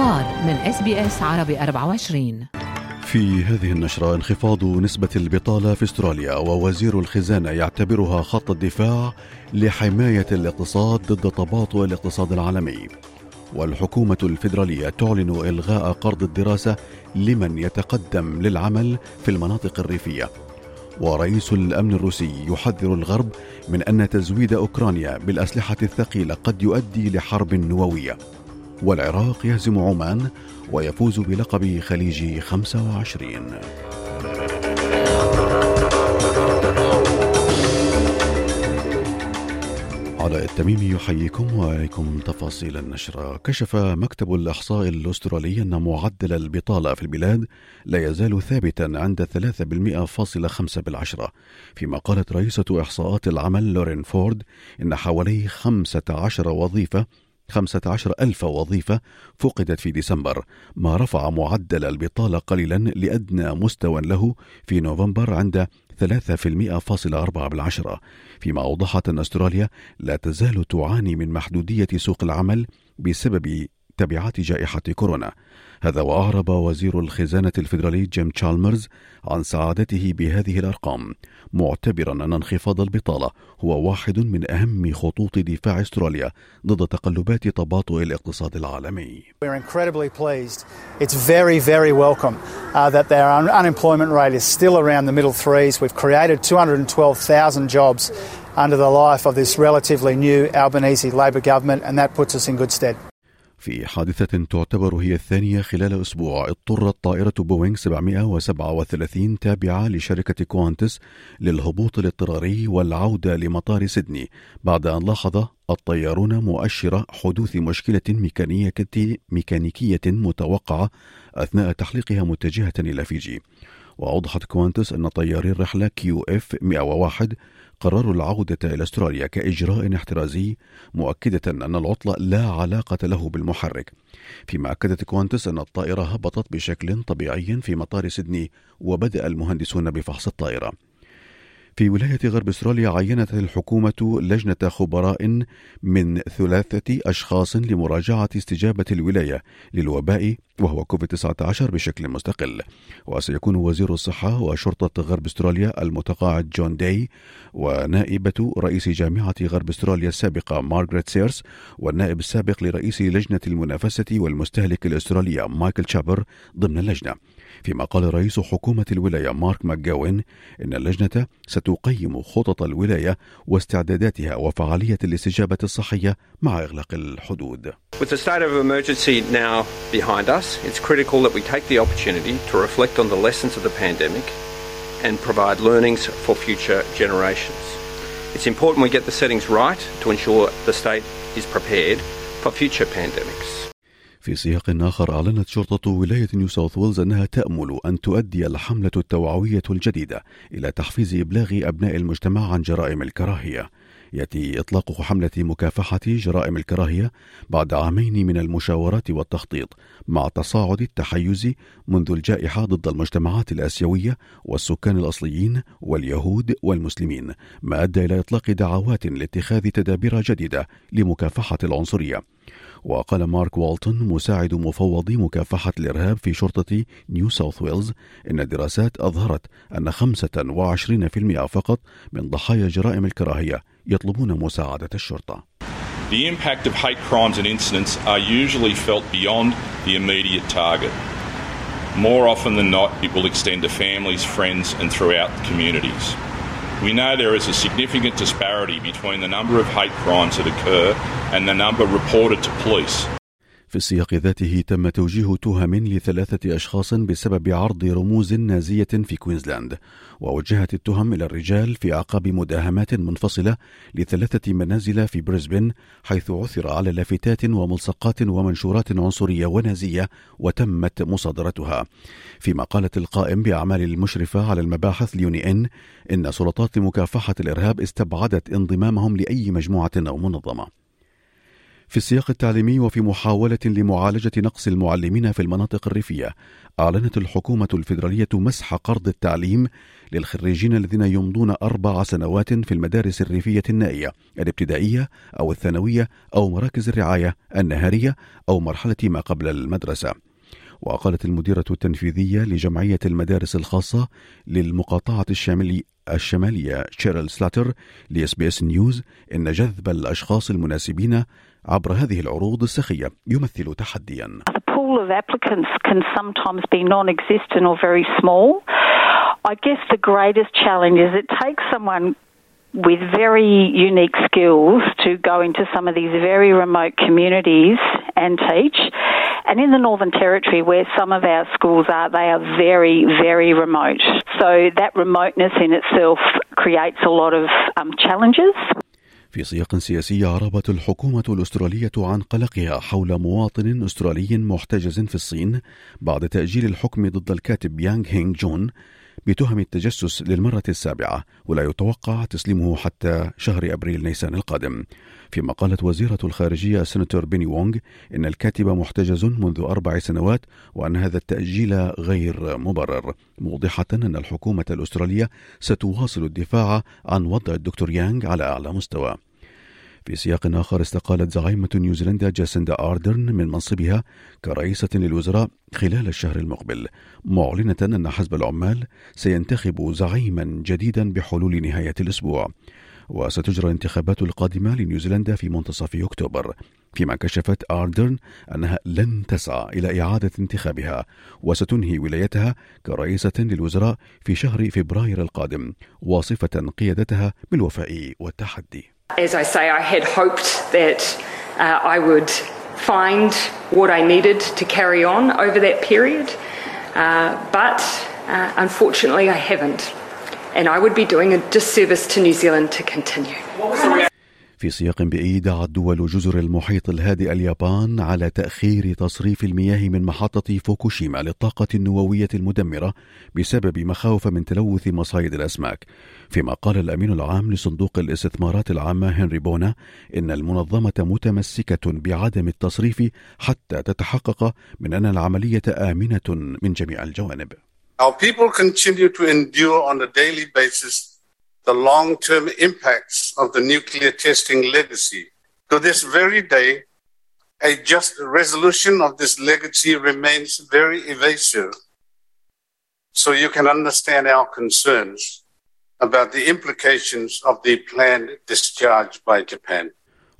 الأخبار من SBS عربي 24 في هذه النشرة انخفاض نسبة البطالة في أستراليا ووزير الخزانة يعتبرها خط الدفاع لحماية الاقتصاد ضد تباطؤ الاقتصاد العالمي. والحكومة الفيدرالية تعلن إلغاء قرض الدراسة لمن يتقدم للعمل في المناطق الريفية. ورئيس الأمن الروسي يحذر الغرب من أن تزويد أوكرانيا بالأسلحة الثقيلة قد يؤدي لحرب نووية. والعراق يهزم عمان ويفوز بلقب خليج 25 علاء التميمي يحييكم وإليكم تفاصيل النشرة كشف مكتب الإحصاء الأسترالي أن معدل البطالة في البلاد لا يزال ثابتا عند 3.5 بالعشرة. فيما قالت رئيسة إحصاءات العمل لورين فورد إن حوالي 15 وظيفة 15 ألف وظيفة فقدت في ديسمبر ما رفع معدل البطالة قليلا لأدنى مستوى له في نوفمبر عند 3% بالعشرة. فيما أوضحت أن أستراليا لا تزال تعاني من محدودية سوق العمل بسبب تبعات جائحة كورونا هذا وأعرب وزير الخزانة الفيدرالي جيم تشالمرز عن سعادته بهذه الأرقام معتبرا أن انخفاض البطالة هو واحد من أهم خطوط دفاع أستراليا ضد تقلبات تباطؤ الاقتصاد العالمي. We're incredibly pleased. It's very, very welcome uh, that their un- unemployment rate is still around the middle threes. We've created 212,000 jobs under the life of this relatively new Albanese Labor government, and that puts us in good stead. في حادثة تعتبر هي الثانية خلال أسبوع اضطرت طائرة بوينغ 737 تابعة لشركة كوانتس للهبوط الاضطراري والعودة لمطار سيدني بعد أن لاحظ الطيارون مؤشر حدوث مشكلة ميكانيكية متوقعة أثناء تحليقها متجهة إلى فيجي. وأوضحت كوانتس أن طياري الرحلة QF 101 قرروا العودة إلى أستراليا كإجراء احترازي مؤكدة أن العطل لا علاقة له بالمحرك. فيما أكدت كوانتس أن الطائرة هبطت بشكل طبيعي في مطار سيدني وبدأ المهندسون بفحص الطائرة. في ولاية غرب استراليا عينت الحكومة لجنة خبراء من ثلاثة أشخاص لمراجعة استجابة الولاية للوباء وهو كوفيد 19 بشكل مستقل. وسيكون وزير الصحة وشرطة غرب استراليا المتقاعد جون داي ونائبة رئيس جامعة غرب استراليا السابقة مارغريت سيرس والنائب السابق لرئيس لجنة المنافسة والمستهلك الأسترالية مايكل شابر ضمن اللجنة. فيما قال رئيس حكومة الولاية مارك ماكجاوين إن اللجنة ستقيم خطط الولاية واستعداداتها وفعالية الاستجابة الصحية مع إغلاق الحدود. With the state of emergency now behind us, it's critical that we take the opportunity to reflect on the lessons of the pandemic and provide learnings for future generations. It's important we get the settings right to ensure the state is prepared for future pandemics. في سياق آخر أعلنت شرطة ولاية نيو ساوث ويلز أنها تأمل أن تؤدي الحملة التوعوية الجديدة إلى تحفيز إبلاغ أبناء المجتمع عن جرائم الكراهية. يأتي إطلاق حملة مكافحة جرائم الكراهية بعد عامين من المشاورات والتخطيط مع تصاعد التحيز منذ الجائحة ضد المجتمعات الآسيوية والسكان الأصليين واليهود والمسلمين ما أدى إلى إطلاق دعوات لاتخاذ تدابير جديدة لمكافحة العنصرية وقال مارك والتون مساعد مفوض مكافحة الإرهاب في شرطة نيو ساوث ويلز إن الدراسات أظهرت أن 25% فقط من ضحايا جرائم الكراهية يطلبون مساعدة الشرطة. The impact of hate crimes and incidents are usually felt beyond the immediate target. More often than not, it will extend to families, friends, and throughout communities. We know there is a significant disparity between the number of hate crimes that occur and the number reported to police. في السياق ذاته تم توجيه تهم لثلاثة أشخاص بسبب عرض رموز نازية في كوينزلاند ووجهت التهم إلى الرجال في أعقاب مداهمات منفصلة لثلاثة منازل في بريسبن حيث عثر على لافتات وملصقات ومنشورات عنصرية ونازية وتمت مصادرتها. فيما قالت القائم بأعمال المشرفة على المباحث ليوني إن إن سلطات مكافحة الإرهاب استبعدت انضمامهم لأي مجموعة أو منظمة. في السياق التعليمي وفي محاولة لمعالجة نقص المعلمين في المناطق الريفية، أعلنت الحكومة الفيدرالية مسح قرض التعليم للخريجين الذين يمضون أربع سنوات في المدارس الريفية النائية الابتدائية أو الثانوية أو مراكز الرعاية النهارية أو مرحلة ما قبل المدرسة. وقالت المديرة التنفيذية لجمعية المدارس الخاصة للمقاطعة الشاملي الشمالية شيرل سلاتر ل SBS News إن جذب الأشخاص المناسبين عبر هذه العروض السخية يمثل تحديا. The pool of applicants can sometimes be non-existent or very small. I guess the greatest challenge is it takes someone with very unique skills to go into some of these very remote communities and teach. And in the Northern Territory, where some of our schools are, they are very, very remote. So that remoteness in itself creates a lot of um, challenges. في سياق سياسي عربت الحكومة الأسترالية عن قلقها حول مواطن أسترالي محتجز في الصين بعد تأجيل الحكم ضد الكاتب يانغ هينغ جون بتهم التجسس للمرة السابعة ولا يتوقع تسليمه حتى شهر أبريل نيسان القادم. فيما قالت وزيرة الخارجية السناتور بيني وونغ إن الكاتب محتجز منذ أربع سنوات وأن هذا التأجيل غير مبرر موضحة أن الحكومة الأسترالية ستواصل الدفاع عن وضع الدكتور يانغ على أعلى مستوى. في سياق آخر استقالت زعيمة نيوزيلندا جاسندا آردرن من منصبها كرئيسة للوزراء خلال الشهر المقبل معلنة أن حزب العمال سينتخب زعيما جديدا بحلول نهاية الأسبوع. وستجرى الانتخابات القادمة لنيوزيلندا في منتصف أكتوبر فيما كشفت آردرن أنها لن تسعى إلى إعادة انتخابها وستنهي ولايتها كرئيسة للوزراء في شهر فبراير القادم واصفة قيادتها بالوفاء والتحدي. As I say, I had hoped that uh, I would find what I needed to carry on over that period, uh, but uh, unfortunately I haven't. And I would be doing a disservice to New Zealand to continue. في سياق بعيد دعت دول جزر المحيط الهادئ اليابان على تأخير تصريف المياه من محطة فوكوشيما للطاقة النووية المدمرة بسبب مخاوف من تلوث مصايد الأسماك. فيما قال الأمين العام لصندوق الاستثمارات العامة هنري بونا إن المنظمة متمسكة بعدم التصريف حتى تتحقق من أن العملية آمنة من جميع الجوانب. Our people continue to endure on a daily basis the long term impacts of the nuclear testing legacy. To this very day, a just resolution of this legacy remains very evasive. So you can understand our concerns about the implications of the planned discharge by Japan.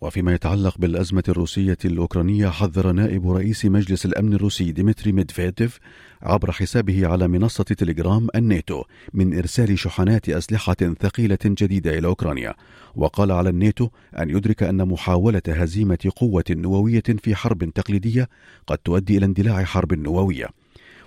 وفيما يتعلق بالأزمة الروسية الأوكرانية حذر نائب رئيس مجلس الأمن الروسي ديمتري ميدفيديف عبر حسابه على منصة تليجرام الناتو من إرسال شحنات أسلحة ثقيلة جديدة إلى أوكرانيا. وقال على الناتو أن يدرك أن محاولة هزيمة قوة نووية في حرب تقليدية قد تؤدي إلى اندلاع حرب نووية.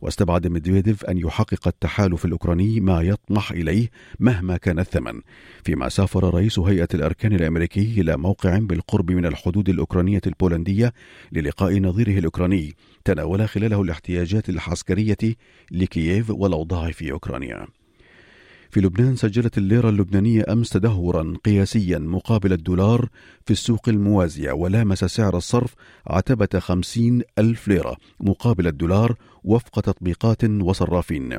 واستبعد ميدفيديف أن يحقق التحالف الأوكراني ما يطمح إليه مهما كان الثمن. فيما سافر رئيس هيئة الأركان الأمريكي إلى موقع بالقرب من الحدود الأوكرانية البولندية للقاء نظيره الأوكراني تناول خلاله الاحتياجات العسكرية لكييف والأوضاع في أوكرانيا. في لبنان سجلت الليرة اللبنانية أمس تدهورا قياسيا مقابل الدولار في السوق الموازية ولامس سعر الصرف عتبة خمسين ألف ليرة مقابل الدولار وفق تطبيقات وصرافين.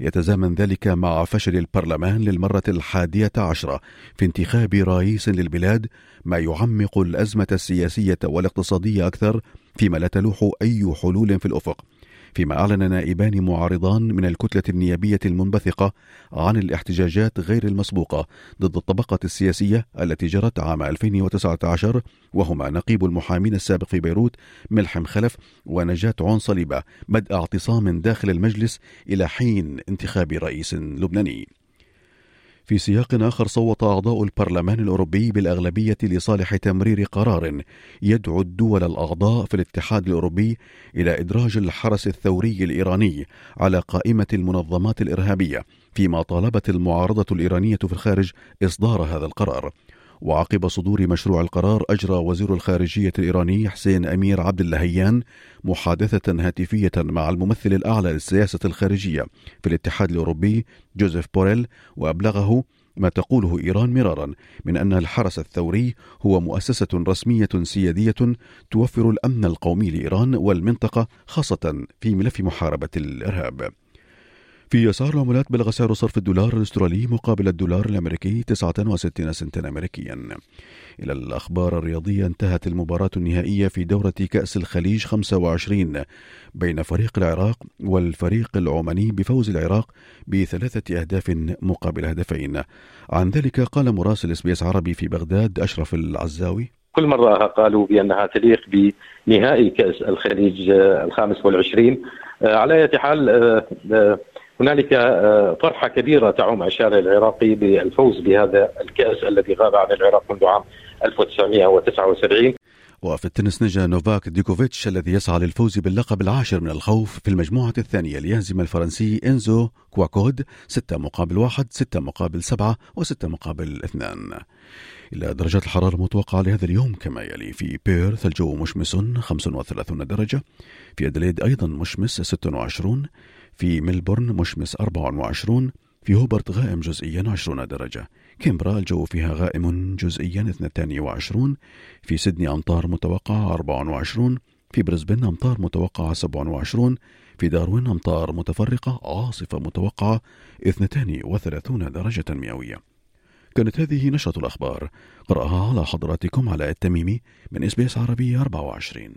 يتزامن ذلك مع فشل البرلمان للمرة الحادية عشرة في انتخاب رئيس للبلاد ما يعمق الأزمة السياسية والاقتصادية أكثر فيما لا تلوح أي حلول في الأفق. فيما أعلن نائبان معارضان من الكتلة النيابية المنبثقة عن الاحتجاجات غير المسبوقة ضد الطبقة السياسية التي جرت عام 2019 وهما نقيب المحامين السابق في بيروت ملحم خلف ونجاة عون صليبة بدء اعتصام داخل المجلس إلى حين انتخاب رئيس لبناني. في سياق آخر صوت أعضاء البرلمان الأوروبي بالأغلبية لصالح تمرير قرار يدعو الدول الأعضاء في الاتحاد الأوروبي إلى إدراج الحرس الثوري الإيراني على قائمة المنظمات الإرهابية فيما طالبت المعارضة الإيرانية في الخارج إصدار هذا القرار. وعقب صدور مشروع القرار أجرى وزير الخارجية الإيراني حسين أمير عبد اللهيان محادثة هاتفية مع الممثل الأعلى للسياسة الخارجية في الاتحاد الأوروبي جوزيف بوريل وأبلغه ما تقوله إيران مرارا من أن الحرس الثوري هو مؤسسة رسمية سيادية توفر الأمن القومي لإيران والمنطقة خاصة في ملف محاربة الإرهاب. في أسعار العملات بلغ سعر صرف الدولار الأسترالي مقابل الدولار الأمريكي 69 سنتا أمريكيا. إلى الأخبار الرياضية انتهت المباراة النهائية في دورة كأس الخليج 25 بين فريق العراق والفريق العماني بفوز العراق بثلاثة أهداف مقابل هدفين. عن ذلك قال مراسل SBS عربي في بغداد أشرف العزاوي. كل مرة قالوا بأنها تليق بنهائي كأس الخليج الخامس والعشرين. على أي حال هنالك فرحة كبيرة تعم الشارع العراقي بالفوز بهذا الكأس الذي غاب عن العراق منذ عام 1979 وفي التنس نجا نوفاك ديوكوفيتش الذي يسعى للفوز باللقب العاشر من الخوف في المجموعة الثانية ليهزم الفرنسي إنزو كواكود ستة مقابل واحد ستة مقابل سبعة وستة مقابل اثنان. إلى درجات الحرارة المتوقعة لهذا اليوم كما يلي في بيرث الجو مشمس 35 درجة. في أديليد أيضا مشمس 26 في ملبورن مشمس 24 في هوبارت غائم جزئيا 20 درجة كانبرا الجو فيها غائم جزئيا 22 في سيدني أمطار متوقعة 24 في بريسبن أمطار متوقعة 27 في داروين أمطار متفرقة عاصفة متوقعة 32 درجة مئوية. كانت هذه نشرة الأخبار. قرأها على حضراتكم علاء التميمي من SBS عربي 24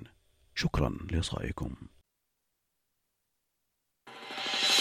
شكرا لإصغائكم